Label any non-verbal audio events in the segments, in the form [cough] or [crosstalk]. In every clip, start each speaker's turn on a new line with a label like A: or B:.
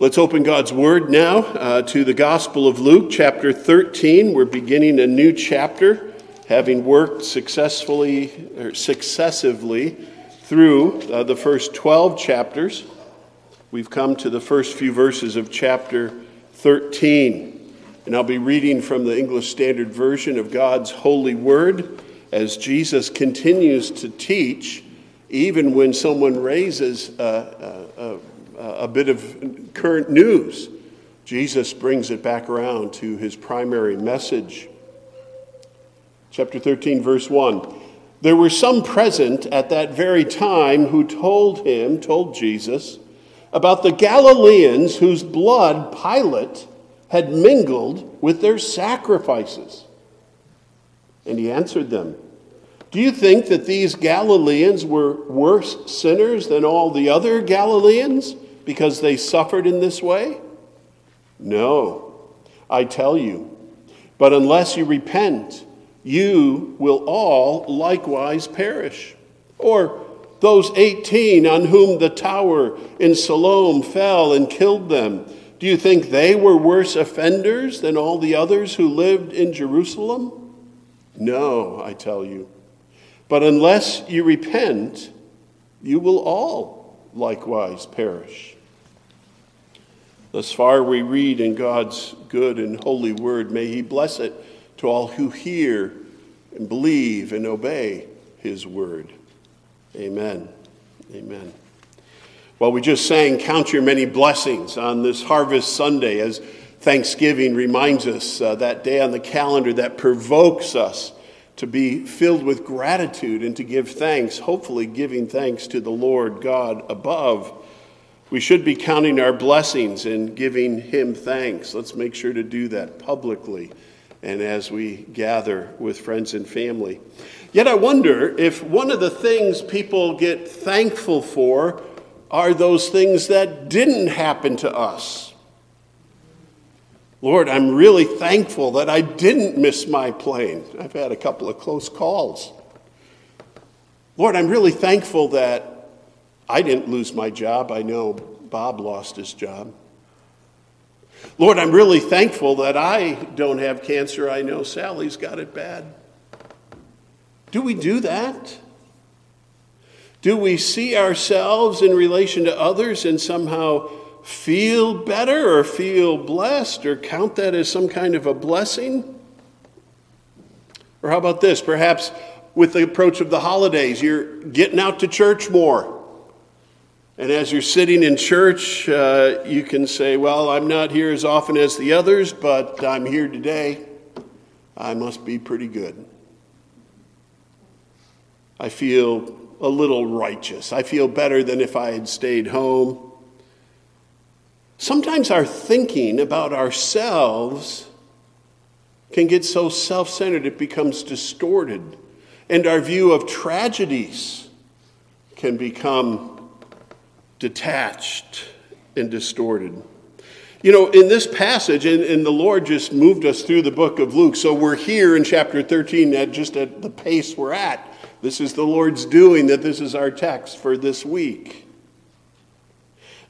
A: Let's open God's Word now uh, to the Gospel of Luke, chapter 13. We're beginning a new chapter, having worked successfully or successively through uh, the first 12 chapters. We've come to the first few verses of chapter 13. And I'll be reading from the English Standard Version of God's holy word as Jesus continues to teach, even when someone raises a, a, a, a bit of current news. Jesus brings it back around to his primary message. Chapter 13, verse 1. There were some present at that very time who told him, told Jesus, about the Galileans whose blood Pilate had mingled with their sacrifices. And he answered them, Do you think that these Galileans were worse sinners than all the other Galileans because they suffered in this way? No, I tell you. But unless you repent, you will all likewise perish. Or those 18 on whom the tower in Siloam fell and killed them, do you think they were worse offenders than all the others who lived in Jerusalem? No, I tell you. But unless you repent, you will all likewise perish. Thus far, we read in God's good and holy word. May He bless it to all who hear and believe and obey His word. Amen. Amen. Well, we just sang Count Your Many Blessings on this Harvest Sunday as Thanksgiving reminds us uh, that day on the calendar that provokes us to be filled with gratitude and to give thanks, hopefully, giving thanks to the Lord God above. We should be counting our blessings and giving Him thanks. Let's make sure to do that publicly and as we gather with friends and family. Yet I wonder if one of the things people get thankful for are those things that didn't happen to us. Lord, I'm really thankful that I didn't miss my plane. I've had a couple of close calls. Lord, I'm really thankful that I didn't lose my job. I know Bob lost his job. Lord, I'm really thankful that I don't have cancer. I know Sally's got it bad. Do we do that? Do we see ourselves in relation to others and somehow feel better or feel blessed or count that as some kind of a blessing? Or how about this? Perhaps with the approach of the holidays, you're getting out to church more. And as you're sitting in church, uh, you can say, Well, I'm not here as often as the others, but I'm here today. I must be pretty good. I feel a little righteous. I feel better than if I had stayed home. Sometimes our thinking about ourselves can get so self centered it becomes distorted, and our view of tragedies can become detached and distorted. You know, in this passage, and, and, the Lord just moved us through the book of Luke, so we're here in chapter 13 at just at the pace we're at. This is the Lord's doing, that this is our text for this week.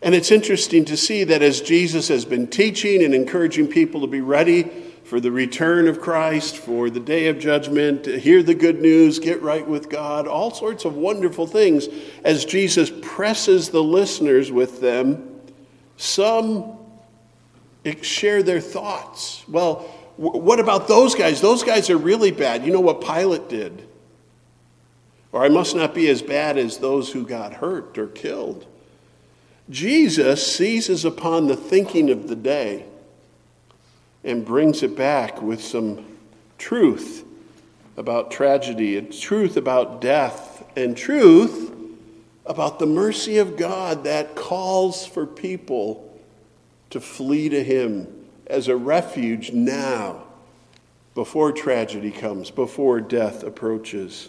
A: And it's interesting to see that as Jesus has been teaching and encouraging people to be ready for the return of Christ, for the day of judgment, to hear the good news, get right with God, all sorts of wonderful things. As Jesus presses the listeners with them, some share their thoughts. Well, what about those guys? Those guys are really bad. You know what Pilate did? Or I must not be as bad as those who got hurt or killed. Jesus seizes upon the thinking of the day and brings it back with some truth about tragedy, and truth about death, and truth about the mercy of God that calls for people to flee to Him as a refuge now, before tragedy comes, before death approaches.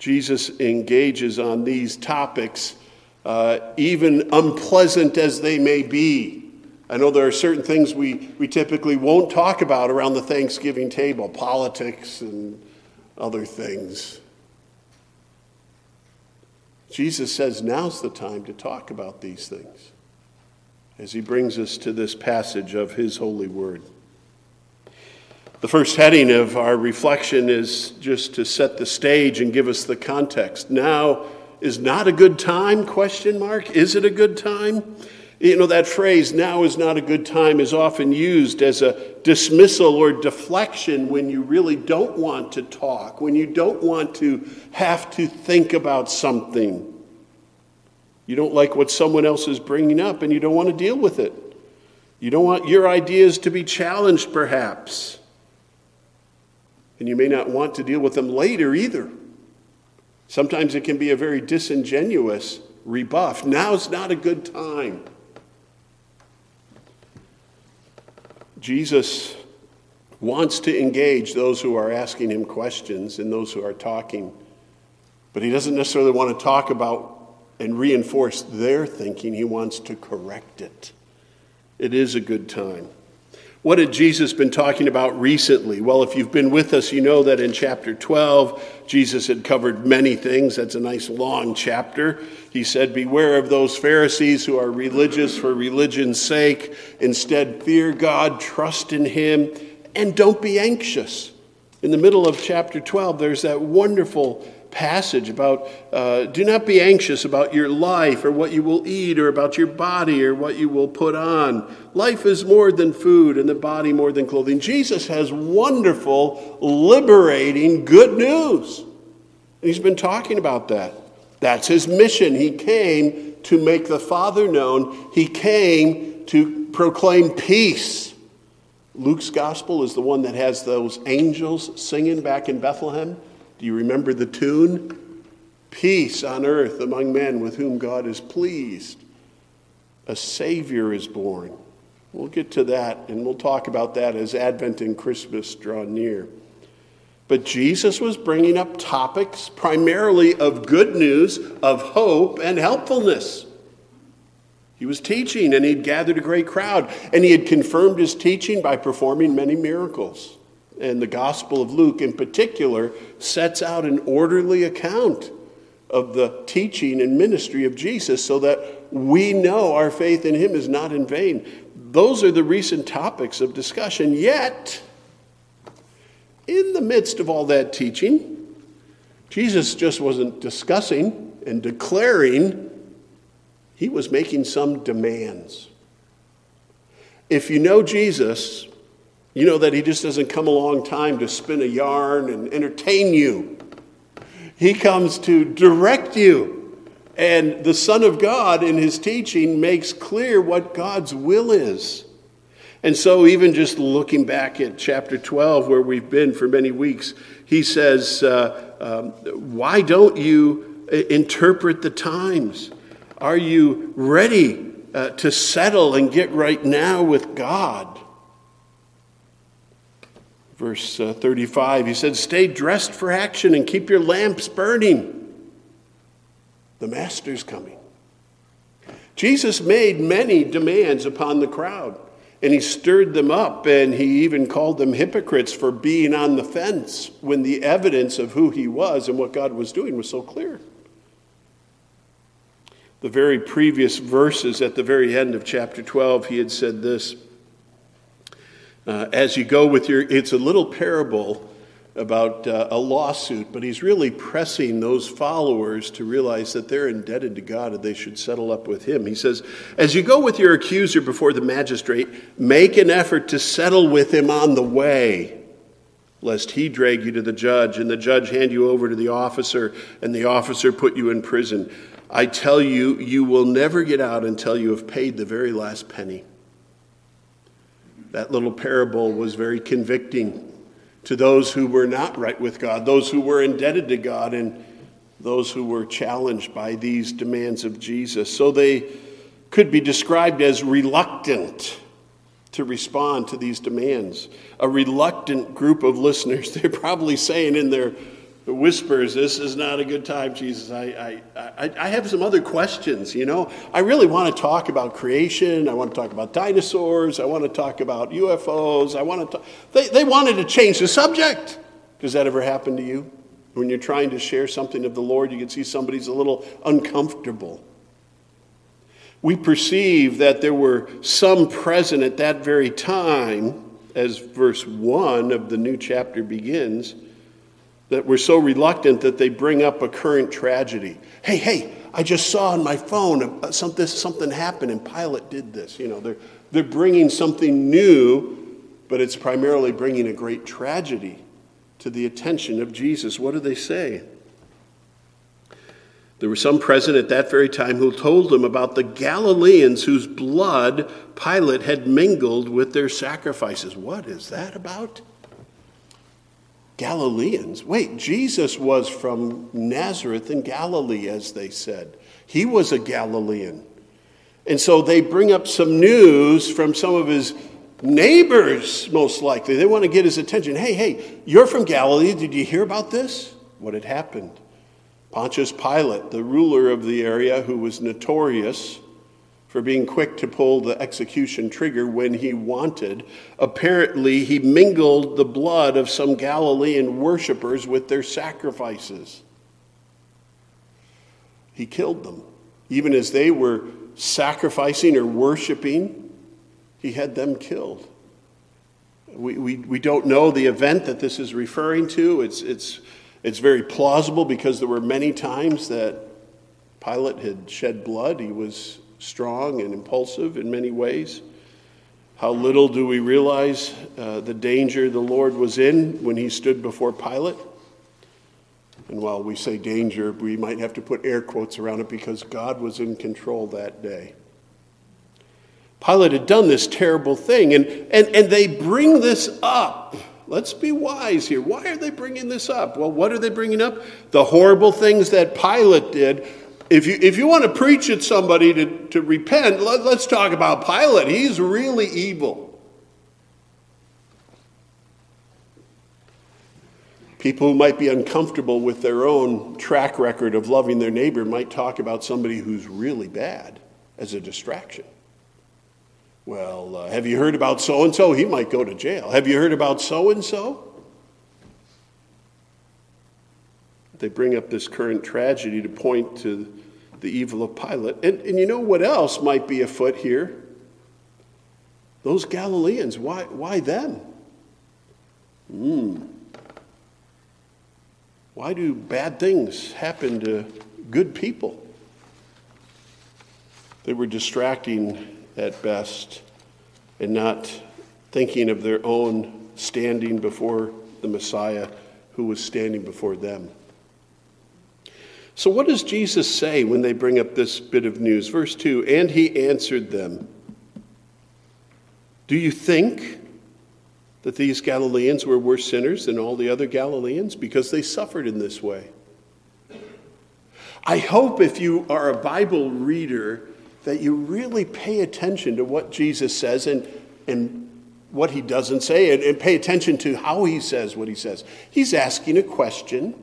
A: Jesus engages on these topics, uh, even unpleasant as they may be. I know there are certain things we, we typically won't talk about around the Thanksgiving table politics and other things. Jesus says now's the time to talk about these things as he brings us to this passage of his holy word. The first heading of our reflection is just to set the stage and give us the context. Now is not a good time question mark is it a good time you know that phrase now is not a good time is often used as a dismissal or deflection when you really don't want to talk when you don't want to have to think about something you don't like what someone else is bringing up and you don't want to deal with it. You don't want your ideas to be challenged, perhaps. And you may not want to deal with them later either. Sometimes it can be a very disingenuous rebuff. Now's not a good time. Jesus wants to engage those who are asking him questions and those who are talking, but he doesn't necessarily want to talk about and reinforce their thinking, he wants to correct it. It is a good time. What had Jesus been talking about recently? Well, if you've been with us, you know that in chapter 12, Jesus had covered many things. That's a nice long chapter. He said, Beware of those Pharisees who are religious for religion's sake. Instead, fear God, trust in Him, and don't be anxious. In the middle of chapter 12, there's that wonderful passage about uh, do not be anxious about your life or what you will eat or about your body or what you will put on. Life is more than food and the body more than clothing. Jesus has wonderful, liberating good news. He's been talking about that. That's his mission. He came to make the Father known, he came to proclaim peace. Luke's gospel is the one that has those angels singing back in Bethlehem. Do you remember the tune? Peace on earth among men with whom God is pleased. A Savior is born. We'll get to that and we'll talk about that as Advent and Christmas draw near. But Jesus was bringing up topics primarily of good news, of hope, and helpfulness. He was teaching and he'd gathered a great crowd, and he had confirmed his teaching by performing many miracles and the Gospel of Luke in particular sets out an orderly account of the teaching and ministry of Jesus so that we know our faith in him is not in vain. Those are the recent topics of discussion. Yet, in the midst of all that teaching, Jesus just wasn't discussing and declaring, he was making some demands. If you know Jesus, you know that he just doesn't come a long time to spin a yarn and entertain you. He comes to direct you. And the Son of God, in his teaching, makes clear what God's will is. And so, even just looking back at chapter 12, where we've been for many weeks, he says, uh, um, Why don't you uh, interpret the times? Are you ready uh, to settle and get right now with God? Verse uh, 35, he said, Stay dressed for action and keep your lamps burning. The Master's coming. Jesus made many demands upon the crowd, and he stirred them up, and he even called them hypocrites for being on the fence when the evidence of who he was and what God was doing was so clear. The very previous verses at the very end of chapter 12, he had said this uh, as you go with your, it's a little parable about uh, a lawsuit, but he's really pressing those followers to realize that they're indebted to God and they should settle up with him. He says, As you go with your accuser before the magistrate, make an effort to settle with him on the way, lest he drag you to the judge and the judge hand you over to the officer and the officer put you in prison. I tell you, you will never get out until you have paid the very last penny. That little parable was very convicting to those who were not right with God, those who were indebted to God, and those who were challenged by these demands of Jesus. So they could be described as reluctant to respond to these demands. A reluctant group of listeners. [laughs] They're probably saying in their whispers, This is not a good time, Jesus. I, I, I, I, have some other questions, you know. I really want to talk about creation. I want to talk about dinosaurs. I want to talk about UFOs. I want to talk. They, they wanted to change the subject. Does that ever happen to you? When you're trying to share something of the Lord, you can see somebody's a little uncomfortable. We perceive that there were some present at that very time, as verse 1 of the new chapter begins, that were so reluctant that they bring up a current tragedy. Hey, hey, I just saw on my phone uh, something, something happened and Pilate did this. You know, they're, they're bringing something new, but it's primarily bringing a great tragedy to the attention of Jesus. What do they say? There were some present at that very time who told them about the Galileans whose blood Pilate had mingled with their sacrifices. What is that about? Galileans. Wait, Jesus was from Nazareth in Galilee, as they said. He was a Galilean. And so they bring up some news from some of his neighbors, most likely. They want to get his attention. Hey, hey, you're from Galilee. Did you hear about this? What had happened? Pontius Pilate, the ruler of the area who was notorious for being quick to pull the execution trigger when he wanted, apparently he mingled the blood of some Galilean worshippers with their sacrifices. He killed them. Even as they were sacrificing or worshiping, he had them killed. We, we, we don't know the event that this is referring to. It's, it's it's very plausible because there were many times that Pilate had shed blood. He was strong and impulsive in many ways. How little do we realize uh, the danger the Lord was in when he stood before Pilate? And while we say danger, we might have to put air quotes around it because God was in control that day. Pilate had done this terrible thing, and, and, and they bring this up Let's be wise here. Why are they bringing this up? Well, what are they bringing up? The horrible things that Pilate did. If you, if you want to preach at somebody to, to repent, let, let's talk about Pilate. He's really evil. People who might be uncomfortable with their own track record of loving their neighbor might talk about somebody who's really bad as a distraction. Well, uh, have you heard about so and so? He might go to jail. Have you heard about so and so? They bring up this current tragedy to point to the evil of Pilate. And, and you know what else might be afoot here? Those Galileans, why, why them? Hmm. Why do bad things happen to good people? They were distracting at best and not thinking of their own standing before the Messiah who was standing before them. So, what does Jesus say when they bring up this bit of news? Verse 2 And he answered them Do you think that these Galileans were worse sinners than all the other Galileans because they suffered in this way? I hope if you are a Bible reader, that you really pay attention to what Jesus says and, and what he doesn't say, and, and pay attention to how he says what he says. He's asking a question,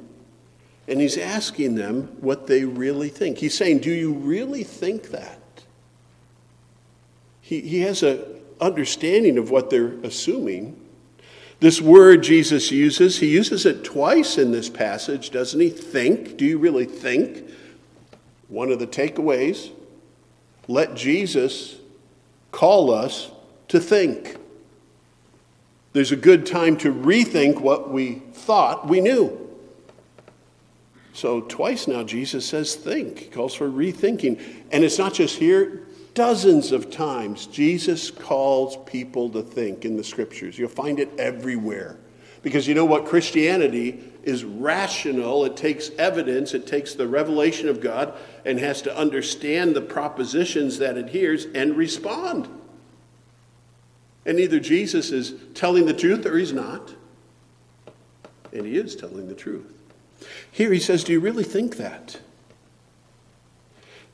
A: and he's asking them what they really think. He's saying, Do you really think that? He, he has an understanding of what they're assuming. This word Jesus uses, he uses it twice in this passage, doesn't he? Think. Do you really think? One of the takeaways let Jesus call us to think. There's a good time to rethink what we thought we knew. So, twice now, Jesus says think. He calls for rethinking. And it's not just here, dozens of times, Jesus calls people to think in the scriptures. You'll find it everywhere. Because you know what? Christianity is rational, it takes evidence, it takes the revelation of God, and has to understand the propositions that it hears and respond. And either Jesus is telling the truth or he's not. And he is telling the truth. Here he says, Do you really think that?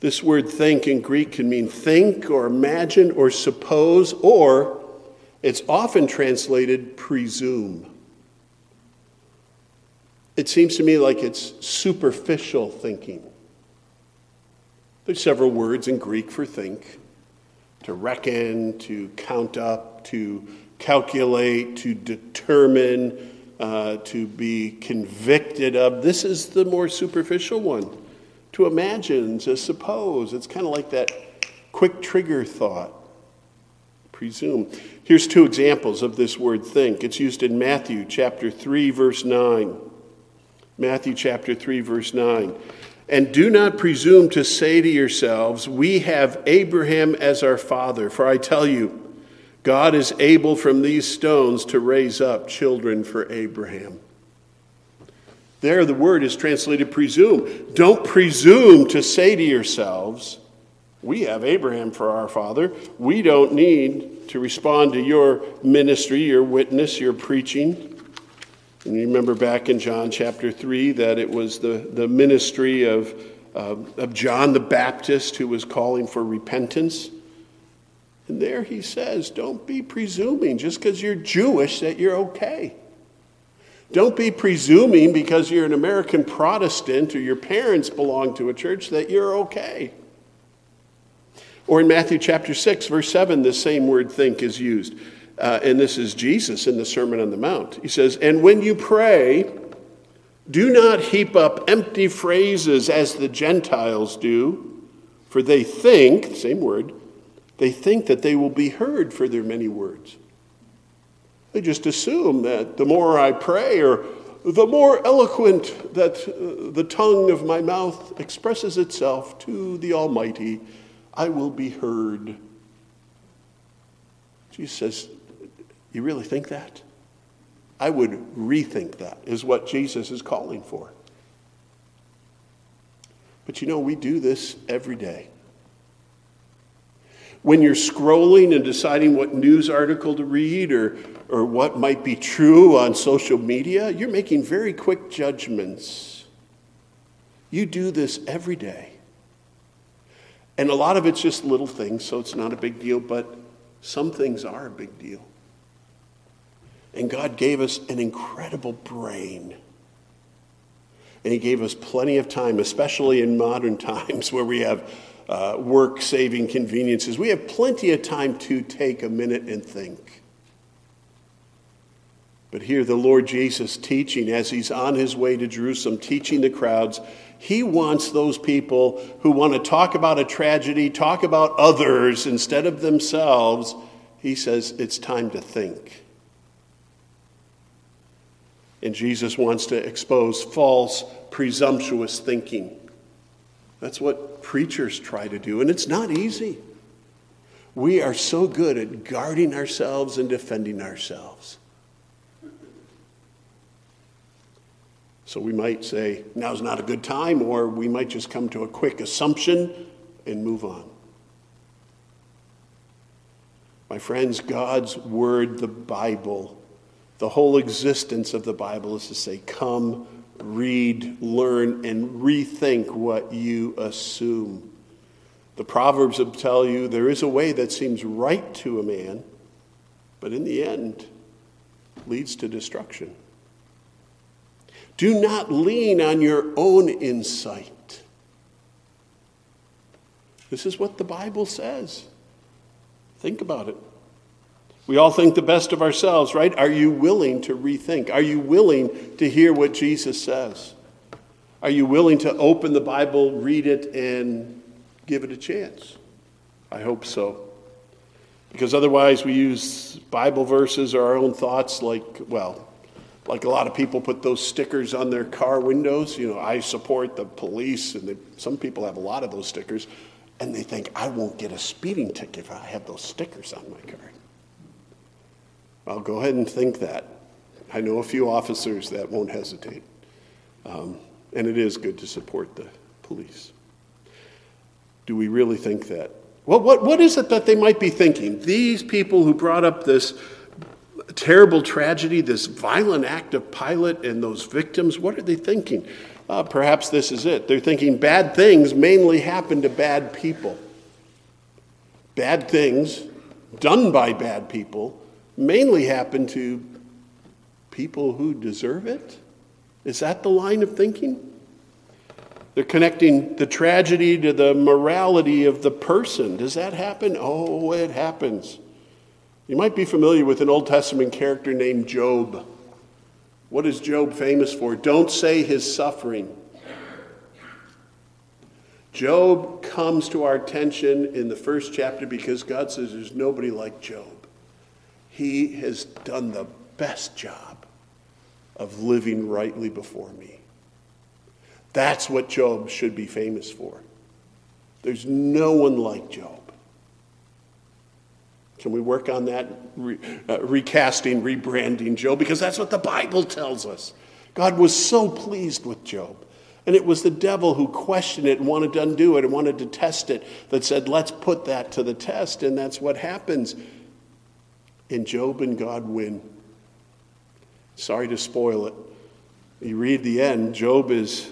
A: This word think in Greek can mean think or imagine or suppose, or it's often translated presume. It seems to me like it's superficial thinking. There's several words in Greek for think to reckon, to count up, to calculate, to determine, uh, to be convicted of. This is the more superficial one. To imagine, to suppose. It's kind of like that quick trigger thought. Presume. Here's two examples of this word think. It's used in Matthew chapter 3, verse 9. Matthew chapter 3, verse 9. And do not presume to say to yourselves, We have Abraham as our father. For I tell you, God is able from these stones to raise up children for Abraham. There, the word is translated presume. Don't presume to say to yourselves, We have Abraham for our father. We don't need to respond to your ministry, your witness, your preaching. And you remember back in John chapter 3 that it was the, the ministry of, uh, of John the Baptist who was calling for repentance. And there he says, don't be presuming just because you're Jewish that you're okay. Don't be presuming because you're an American Protestant or your parents belong to a church that you're okay. Or in Matthew chapter 6, verse 7, the same word think is used. Uh, and this is Jesus in the Sermon on the Mount. He says, And when you pray, do not heap up empty phrases as the Gentiles do, for they think, same word, they think that they will be heard for their many words. They just assume that the more I pray, or the more eloquent that uh, the tongue of my mouth expresses itself to the Almighty, I will be heard. Jesus says, you really think that? I would rethink that, is what Jesus is calling for. But you know, we do this every day. When you're scrolling and deciding what news article to read or, or what might be true on social media, you're making very quick judgments. You do this every day. And a lot of it's just little things, so it's not a big deal, but some things are a big deal. And God gave us an incredible brain. And He gave us plenty of time, especially in modern [laughs] times where we have uh, work saving conveniences. We have plenty of time to take a minute and think. But here, the Lord Jesus teaching as he's on his way to Jerusalem, teaching the crowds, he wants those people who want to talk about a tragedy, talk about others instead of themselves. He says, it's time to think. And Jesus wants to expose false, presumptuous thinking. That's what preachers try to do, and it's not easy. We are so good at guarding ourselves and defending ourselves. So we might say, now's not a good time, or we might just come to a quick assumption and move on. My friends, God's Word, the Bible, the whole existence of the Bible is to say, come, read, learn, and rethink what you assume. The Proverbs will tell you there is a way that seems right to a man, but in the end leads to destruction. Do not lean on your own insight. This is what the Bible says. Think about it. We all think the best of ourselves, right? Are you willing to rethink? Are you willing to hear what Jesus says? Are you willing to open the Bible, read it, and give it a chance? I hope so. Because otherwise, we use Bible verses or our own thoughts like, well, like a lot of people put those stickers on their car windows. You know, I support the police, and they, some people have a lot of those stickers, and they think, I won't get a speeding ticket if I have those stickers on my car. I'll go ahead and think that. I know a few officers that won't hesitate. Um, and it is good to support the police. Do we really think that? Well, what, what is it that they might be thinking? These people who brought up this terrible tragedy, this violent act of Pilate and those victims, what are they thinking? Uh, perhaps this is it. They're thinking bad things mainly happen to bad people. Bad things done by bad people mainly happen to people who deserve it? Is that the line of thinking? They're connecting the tragedy to the morality of the person. Does that happen? Oh, it happens. You might be familiar with an Old Testament character named Job. What is Job famous for? Don't say his suffering. Job comes to our attention in the first chapter because God says there's nobody like Job. He has done the best job of living rightly before me. That's what Job should be famous for. There's no one like Job. Can we work on that? Re, uh, recasting, rebranding Job? Because that's what the Bible tells us. God was so pleased with Job. And it was the devil who questioned it and wanted to undo it and wanted to test it that said, let's put that to the test. And that's what happens. And Job and God win. Sorry to spoil it. You read the end, Job is,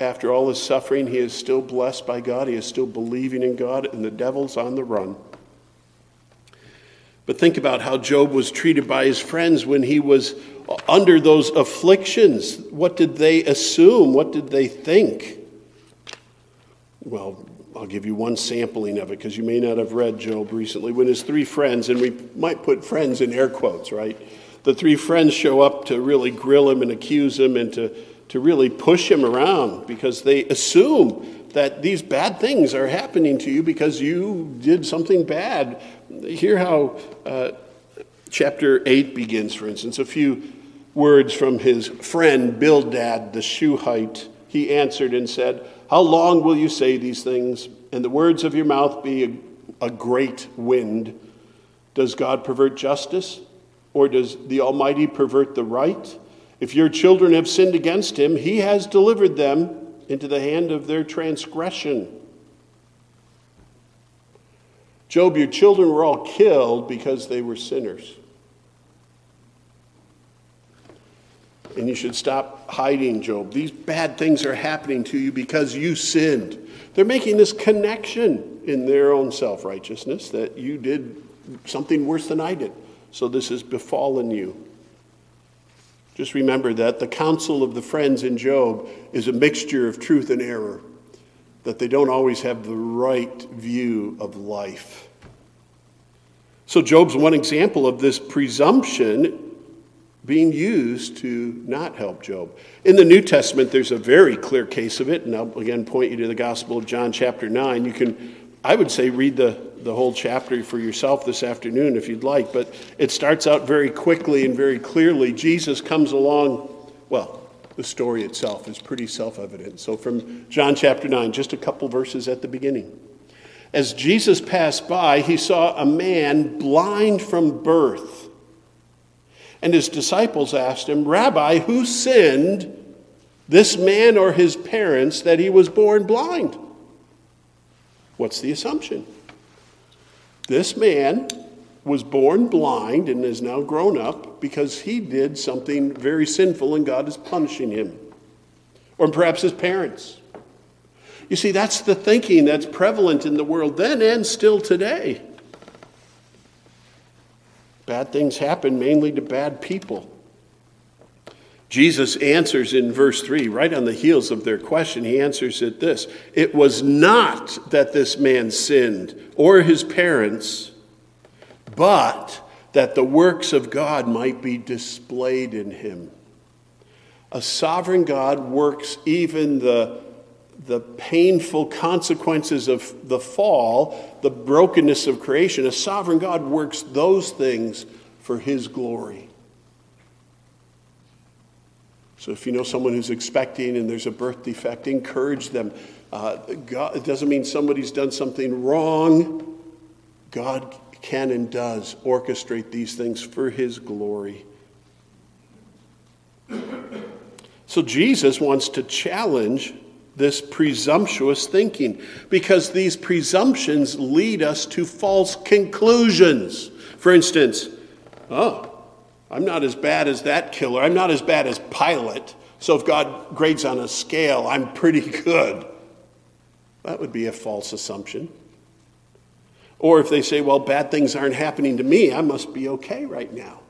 A: after all his suffering, he is still blessed by God. He is still believing in God, and the devil's on the run. But think about how Job was treated by his friends when he was under those afflictions. What did they assume? What did they think? Well, I'll give you one sampling of it because you may not have read Job recently. When his three friends, and we might put friends in air quotes, right? The three friends show up to really grill him and accuse him and to, to really push him around because they assume that these bad things are happening to you because you did something bad Hear how uh, chapter 8 begins, for instance. A few words from his friend Bildad the Shuhite. He answered and said, How long will you say these things, and the words of your mouth be a, a great wind? Does God pervert justice, or does the Almighty pervert the right? If your children have sinned against him, he has delivered them into the hand of their transgression. Job, your children were all killed because they were sinners. And you should stop hiding, Job. These bad things are happening to you because you sinned. They're making this connection in their own self righteousness that you did something worse than I did. So this has befallen you. Just remember that the counsel of the friends in Job is a mixture of truth and error that they don't always have the right view of life. So, Job's one example of this presumption being used to not help Job. In the New Testament, there's a very clear case of it, and I'll again point you to the Gospel of John, chapter 9. You can, I would say, read the, the whole chapter for yourself this afternoon if you'd like, but it starts out very quickly and very clearly. Jesus comes along, well, the story itself is pretty self evident. So, from John chapter 9, just a couple verses at the beginning. As Jesus passed by, he saw a man blind from birth. And his disciples asked him, Rabbi, who sinned, this man or his parents, that he was born blind? What's the assumption? This man was born blind and is now grown up because he did something very sinful and God is punishing him. Or perhaps his parents. You see, that's the thinking that's prevalent in the world then and still today. Bad things happen mainly to bad people. Jesus answers in verse 3, right on the heels of their question, he answers it this It was not that this man sinned or his parents but that the works of God might be displayed in him. A sovereign God works even the, the painful consequences of the fall, the brokenness of creation. A sovereign God works those things for his glory. So if you know someone who's expecting and there's a birth defect, encourage them. Uh, God, it doesn't mean somebody's done something wrong. God can and does orchestrate these things for his glory. So Jesus wants to challenge this presumptuous thinking because these presumptions lead us to false conclusions. For instance, oh, I'm not as bad as that killer. I'm not as bad as Pilate. So if God grades on a scale, I'm pretty good. That would be a false assumption. Or if they say, well, bad things aren't happening to me, I must be okay right now.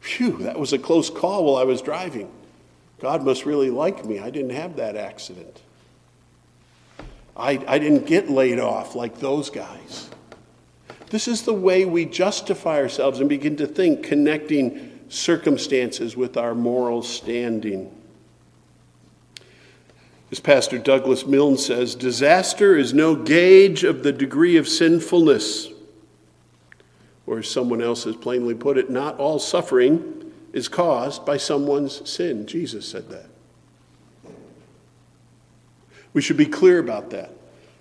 A: Phew, that was a close call while I was driving. God must really like me. I didn't have that accident. I, I didn't get laid off like those guys. This is the way we justify ourselves and begin to think, connecting circumstances with our moral standing. As Pastor Douglas Milne says, disaster is no gauge of the degree of sinfulness. Or as someone else has plainly put it, not all suffering is caused by someone's sin. Jesus said that. We should be clear about that.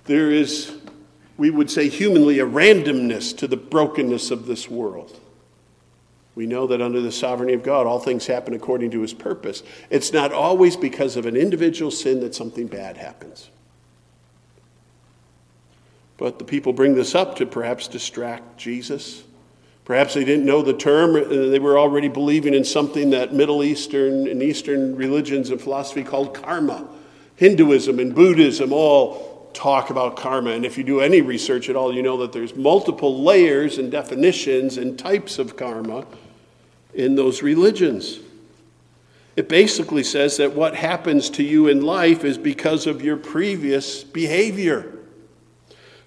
A: There is, we would say humanly, a randomness to the brokenness of this world. We know that under the sovereignty of God, all things happen according to his purpose. It's not always because of an individual sin that something bad happens. But the people bring this up to perhaps distract Jesus. Perhaps they didn't know the term, uh, they were already believing in something that Middle Eastern and Eastern religions and philosophy called karma. Hinduism and Buddhism all talk about karma. And if you do any research at all, you know that there's multiple layers and definitions and types of karma in those religions. It basically says that what happens to you in life is because of your previous behavior.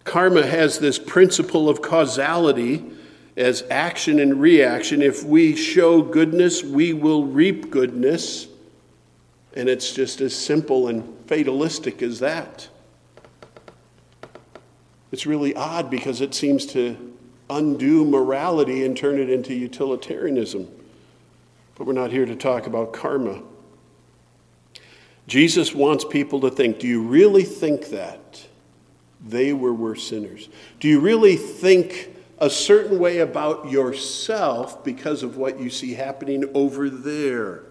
A: Karma has this principle of causality as action and reaction. If we show goodness, we will reap goodness. And it's just as simple and fatalistic as that. It's really odd because it seems to undo morality and turn it into utilitarianism. But we're not here to talk about karma. Jesus wants people to think do you really think that they were worse sinners? Do you really think a certain way about yourself because of what you see happening over there?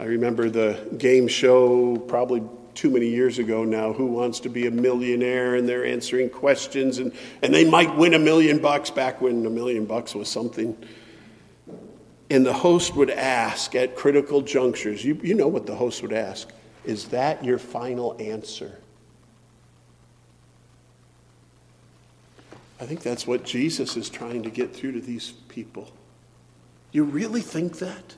A: I remember the game show probably too many years ago now who wants to be a millionaire? And they're answering questions and, and they might win a million bucks. Back when a million bucks was something. And the host would ask at critical junctures you, you know what the host would ask is that your final answer i think that's what jesus is trying to get through to these people you really think that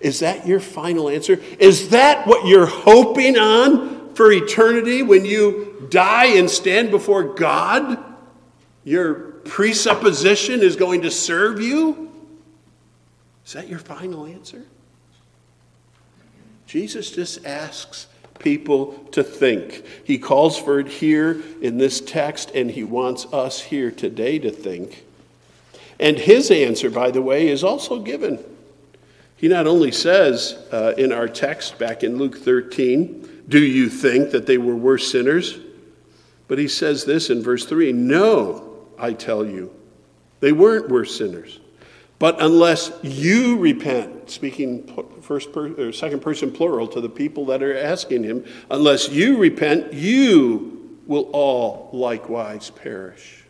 A: is that your final answer? Is that what you're hoping on for eternity when you die and stand before God? Your presupposition is going to serve you? Is that your final answer? Jesus just asks people to think. He calls for it here in this text, and he wants us here today to think. And his answer, by the way, is also given. He not only says uh, in our text back in Luke 13, Do you think that they were worse sinners? But he says this in verse 3 No, I tell you, they weren't worse sinners. But unless you repent, speaking first per, or second person plural to the people that are asking him, unless you repent, you will all likewise perish.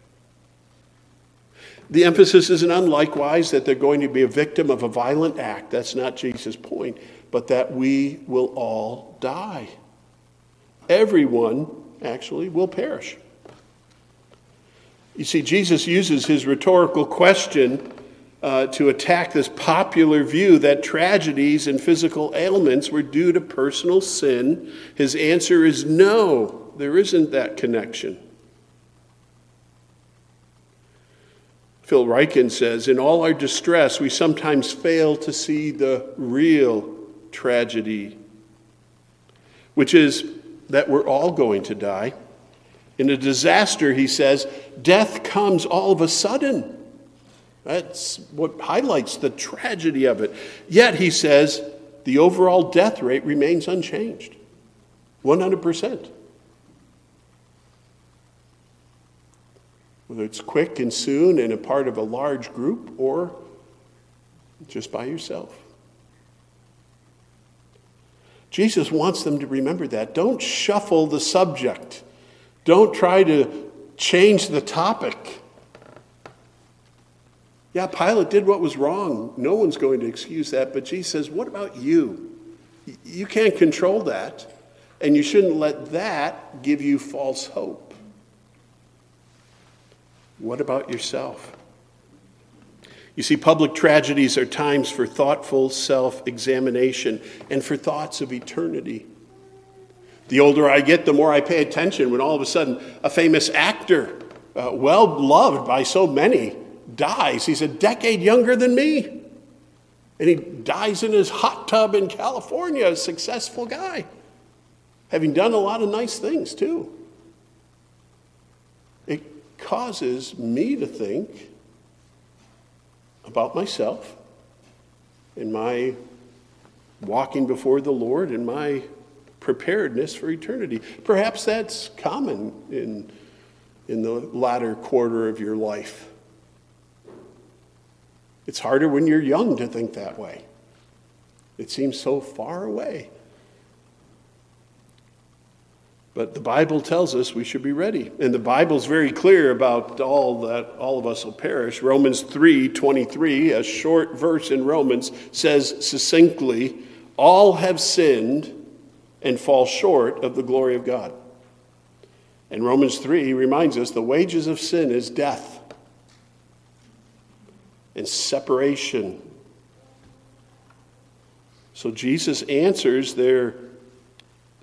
A: The emphasis isn't on likewise that they're going to be a victim of a violent act. That's not Jesus' point, but that we will all die. Everyone, actually, will perish. You see, Jesus uses his rhetorical question uh, to attack this popular view that tragedies and physical ailments were due to personal sin. His answer is no, there isn't that connection. Phil Ryken says, In all our distress, we sometimes fail to see the real tragedy, which is that we're all going to die. In a disaster, he says, death comes all of a sudden. That's what highlights the tragedy of it. Yet, he says, the overall death rate remains unchanged 100%. whether it's quick and soon and a part of a large group or just by yourself. Jesus wants them to remember that. Don't shuffle the subject. Don't try to change the topic. Yeah, Pilate did what was wrong. No one's going to excuse that. But Jesus says, What about you? You can't control that. And you shouldn't let that give you false hope. What about yourself? You see, public tragedies are times for thoughtful self examination and for thoughts of eternity. The older I get, the more I pay attention when all of a sudden a famous actor, uh, well loved by so many, dies. He's a decade younger than me. And he dies in his hot tub in California, a successful guy, having done a lot of nice things too. It causes me to think about myself and my walking before the Lord and my preparedness for eternity. Perhaps that's common in, in the latter quarter of your life. It's harder when you're young to think that way. It seems so far away. But the Bible tells us we should be ready. And the Bible's very clear about all that all of us will perish. Romans 3 23, a short verse in Romans, says succinctly, All have sinned and fall short of the glory of God. And Romans 3 reminds us the wages of sin is death and separation. So Jesus answers their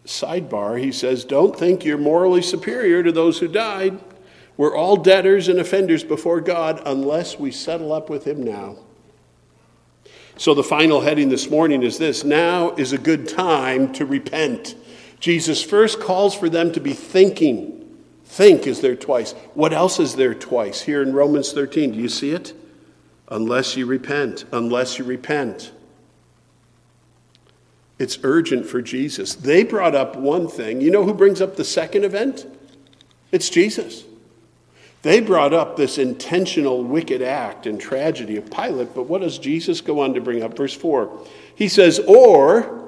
A: sidebar. He says, Don't think you're morally superior to those who died. We're all debtors and offenders before God unless we settle up with Him now. So the final heading this morning is this Now is a good time to repent. Jesus first calls for them to be thinking. Think is there twice. What else is there twice? Here in Romans 13, do you see it? Unless you repent, unless you repent. It's urgent for Jesus. They brought up one thing. You know who brings up the second event? It's Jesus. They brought up this intentional wicked act and tragedy of Pilate, but what does Jesus go on to bring up? Verse 4. He says, Or,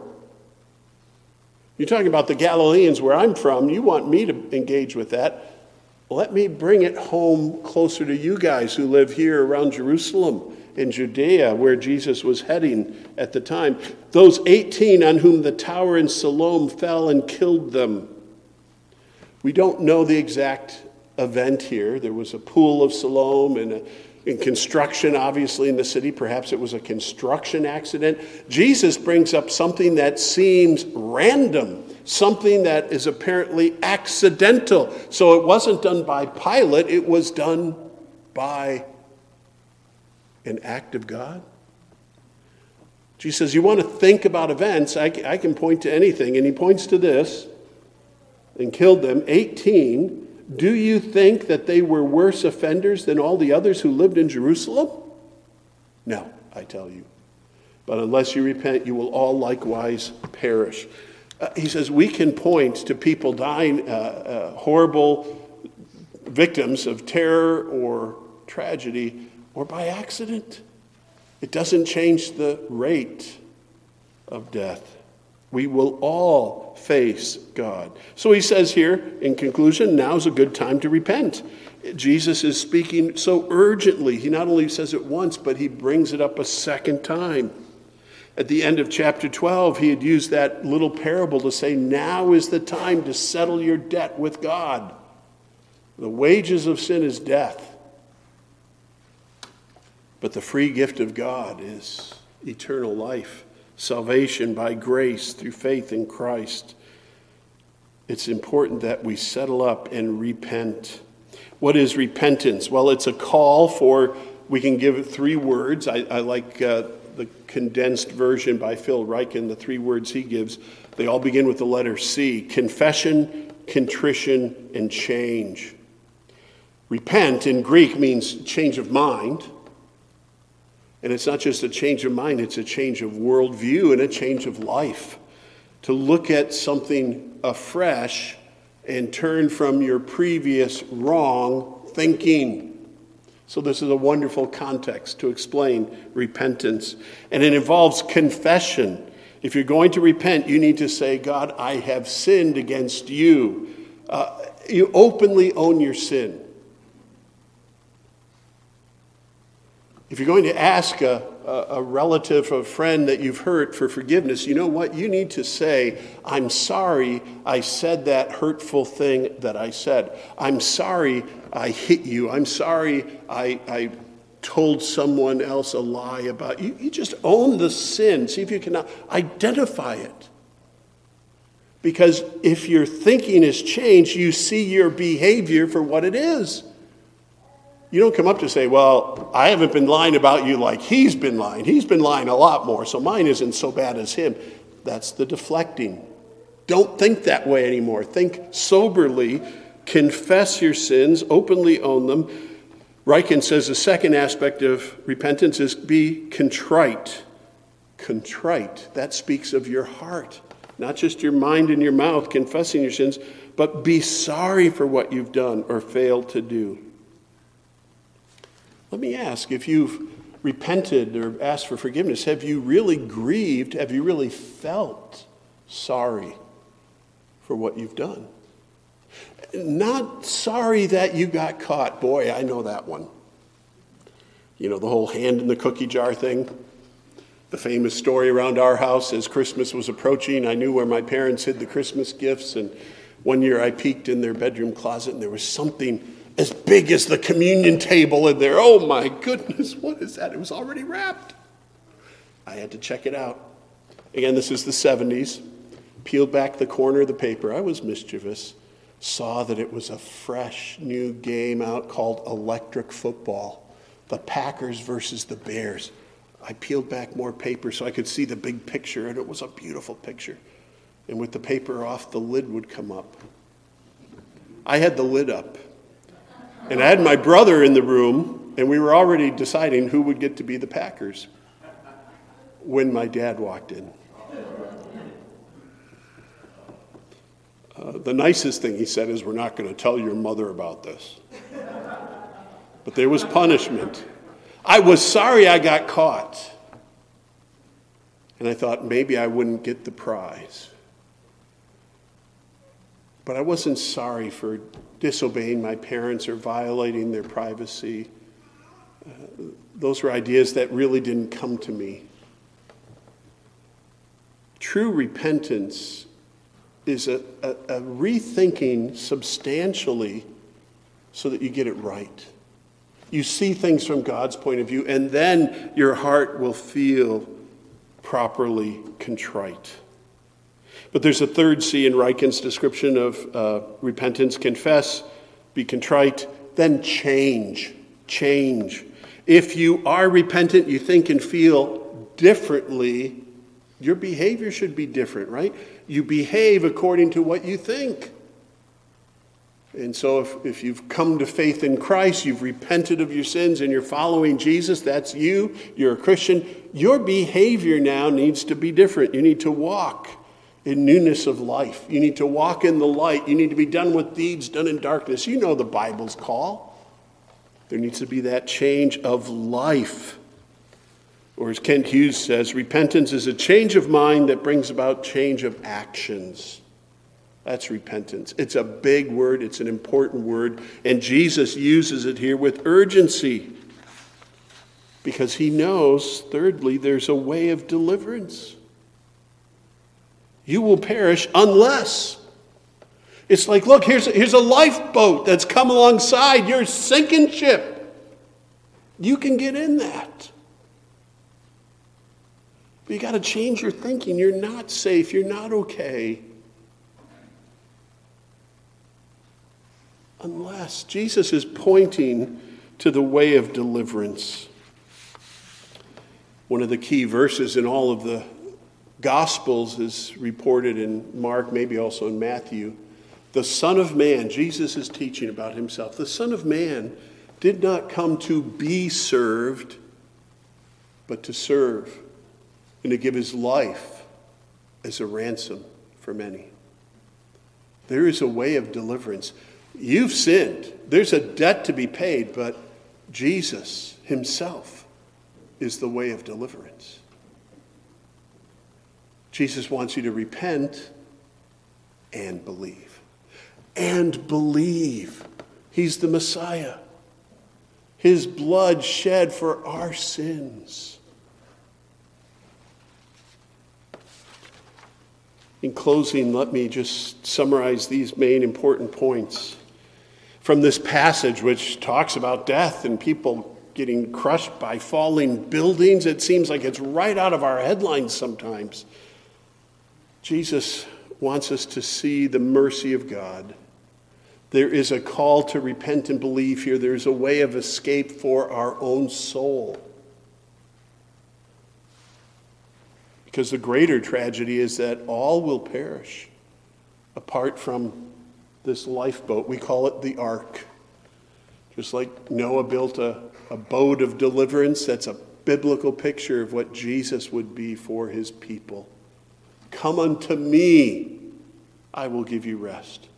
A: you're talking about the Galileans where I'm from, you want me to engage with that. Let me bring it home closer to you guys who live here around Jerusalem in Judea, where Jesus was heading at the time. Those 18 on whom the tower in Siloam fell and killed them. We don't know the exact event here. There was a pool of Siloam and a, in construction, obviously, in the city. Perhaps it was a construction accident. Jesus brings up something that seems random something that is apparently accidental. So it wasn't done by Pilate, it was done by an act of God. Jesus says, You want to think about events? I, I can point to anything. And he points to this and killed them 18. Do you think that they were worse offenders than all the others who lived in Jerusalem? No, I tell you. But unless you repent, you will all likewise perish. Uh, he says we can point to people dying, uh, uh, horrible victims of terror or tragedy, or by accident. It doesn't change the rate of death. We will all face God. So he says here, in conclusion, now's a good time to repent. Jesus is speaking so urgently. He not only says it once, but he brings it up a second time. At the end of chapter 12, he had used that little parable to say, Now is the time to settle your debt with God. The wages of sin is death, but the free gift of God is eternal life, salvation by grace through faith in Christ. It's important that we settle up and repent. What is repentance? Well, it's a call for, we can give it three words. I, I like. Uh, the condensed version by Phil Ryken, the three words he gives, they all begin with the letter C confession, contrition, and change. Repent in Greek means change of mind. And it's not just a change of mind, it's a change of worldview and a change of life. To look at something afresh and turn from your previous wrong thinking. So, this is a wonderful context to explain repentance. And it involves confession. If you're going to repent, you need to say, God, I have sinned against you. Uh, you openly own your sin. If you're going to ask a, a, relative a friend that you've hurt for forgiveness, you know what? You need to say, I'm sorry I said that hurtful thing that I said. I'm sorry I hit you. I'm sorry I, I told someone else a lie about you. You just own the sin. See if you can identify it. Because if your thinking has changed, you see your behavior for what it is. You don't come up to say, Well, I haven't been lying about you like he's been lying. He's been lying a lot more, so mine isn't so bad as him. That's the deflecting. Don't think that way anymore. Think soberly, confess your sins, openly own them. Ryken says the second aspect of repentance is be contrite. Contrite. That speaks of your heart, not just your mind and your mouth confessing your sins, but be sorry for what you've done or failed to do. Let me ask if you've repented or asked for forgiveness, have you really grieved? Have you really felt sorry for what you've done? Not sorry that you got caught. Boy, I know that one. You know, the whole hand in the cookie jar thing. The famous story around our house as Christmas was approaching, I knew where my parents hid the Christmas gifts. And one year I peeked in their bedroom closet and there was something as big as the communion table in there. Oh my goodness, what is that? It was already wrapped. I had to check it out. Again, this is the 70s. Peeled back the corner of the paper. I was mischievous. Saw that it was a fresh new game out called Electric Football. The Packers versus the Bears. I peeled back more paper so I could see the big picture, and it was a beautiful picture. And with the paper off, the lid would come up. I had the lid up. And I had my brother in the room, and we were already deciding who would get to be the Packers when my dad walked in. Uh, the nicest thing he said is, We're not going to tell your mother about this. But there was punishment. I was sorry I got caught. And I thought maybe I wouldn't get the prize. But I wasn't sorry for disobeying my parents or violating their privacy. Uh, those were ideas that really didn't come to me. True repentance is a, a, a, rethinking substantially so that you get it right. You see things from God's point of view, and then your heart will feel properly contrite. But there's a third C in Ryken's description of uh, repentance confess, be contrite, then change. Change. If you are repentant, you think and feel differently, your behavior should be different, right? You behave according to what you think. And so, if, if you've come to faith in Christ, you've repented of your sins, and you're following Jesus, that's you, you're a Christian, your behavior now needs to be different. You need to walk in newness of life. You need to walk in the light. You need to be done with deeds done in darkness. You know the Bible's call. There needs to be that change of life. Or as Kent Hughes says, repentance is a change of mind that brings about change of actions. That's repentance. It's a big word, it's an important word, and Jesus uses it here with urgency because he knows, thirdly, there's a way of deliverance. You will perish unless. It's like, look, here's a, here's a lifeboat that's come alongside your sinking ship. You can get in that. But you got to change your thinking. You're not safe. You're not okay. Unless Jesus is pointing to the way of deliverance. One of the key verses in all of the Gospels is reported in Mark, maybe also in Matthew. The Son of Man, Jesus is teaching about himself. The Son of Man did not come to be served, but to serve and to give his life as a ransom for many. There is a way of deliverance. You've sinned, there's a debt to be paid, but Jesus himself is the way of deliverance. Jesus wants you to repent and believe. And believe. He's the Messiah. His blood shed for our sins. In closing, let me just summarize these main important points from this passage, which talks about death and people getting crushed by falling buildings. It seems like it's right out of our headlines sometimes. Jesus wants us to see the mercy of God, There is a call to repent and believe here. There's a way of escape for our own soul. Because the greater tragedy is that all will perish apart from this lifeboat. We call it the ark. Just like Noah built a, a boat of deliverance, that's a biblical picture of what Jesus would be for his people. Come unto me, I will give you rest.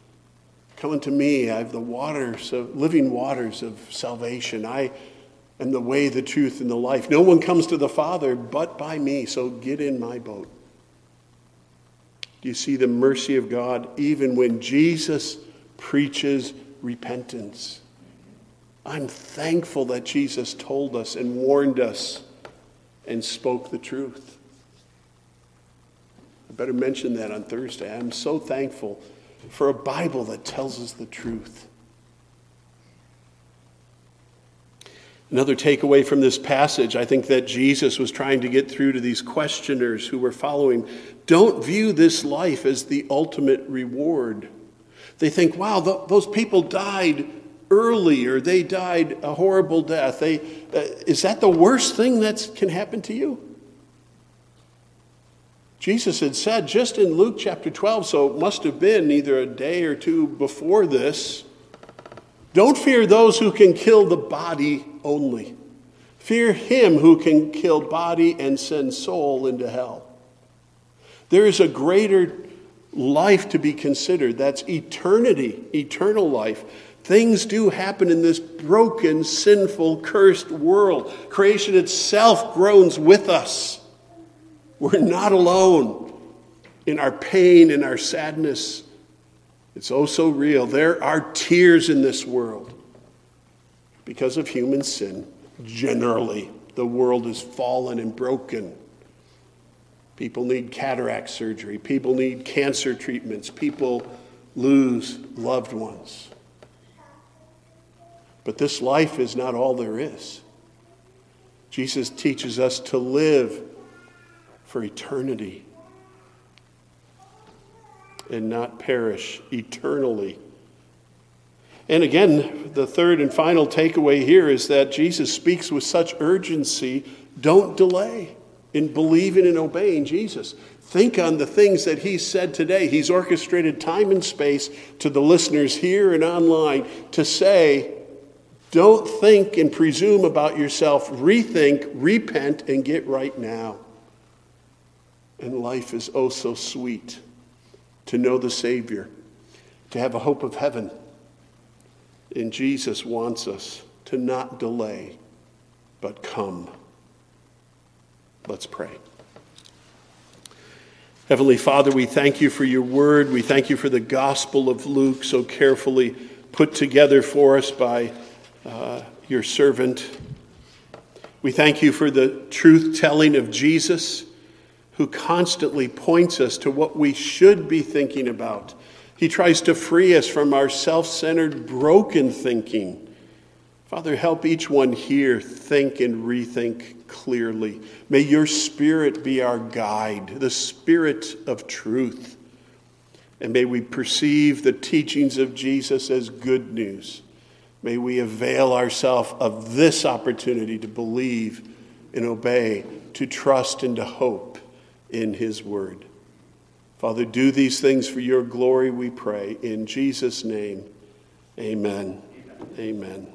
A: Come unto me, I have the waters of living waters of salvation. I am the way, the truth, and the life. No one comes to the Father but by me, so get in my boat. Do you see the mercy of God even when Jesus preaches repentance? I'm thankful that Jesus told us and warned us and spoke the truth. Better mention that on Thursday. I'm so thankful for a Bible that tells us the truth. Another takeaway from this passage, I think that Jesus was trying to get through to these questioners who were following. Don't view this life as the ultimate reward. They think, wow, th- those people died early or they died a horrible death. They, uh, is that the worst thing that can happen to you? Jesus had said just in Luke chapter 12, so it must have been either a day or two before this don't fear those who can kill the body only. Fear him who can kill body and send soul into hell. There is a greater life to be considered. That's eternity, eternal life. Things do happen in this broken, sinful, cursed world. Creation itself groans with us. We're not alone in our pain and our sadness. It's oh so real. There are tears in this world because of human sin. Generally, the world is fallen and broken. People need cataract surgery. People need cancer treatments. People lose loved ones. But this life is not all there is. Jesus teaches us to live for eternity and not perish eternally. And again, the third and final takeaway here is that Jesus speaks with such urgency don't delay in believing and obeying Jesus. Think on the things that he said today. He's orchestrated time and space to the listeners here and online to say, don't think and presume about yourself. Rethink, repent, and get right now. And life is oh so sweet to know the Savior, to have a hope of heaven. And Jesus wants us to not delay, but come. Let's pray. Heavenly Father, we thank you for your word. We thank you for the gospel of Luke, so carefully put together for us by uh, your servant. We thank you for the truth telling of Jesus, who constantly points us to what we should be thinking about. He tries to free us from our self centered, broken thinking. Father, help each one here think and rethink clearly. May your spirit be our guide, the spirit of truth. And may we perceive the teachings of Jesus as good news May we avail ourselves of this opportunity to believe and obey, to trust and to hope in His Word. Father, do these things for your glory, we pray. In Jesus' name, amen. Amen. amen.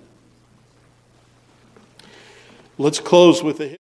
A: Let's close with a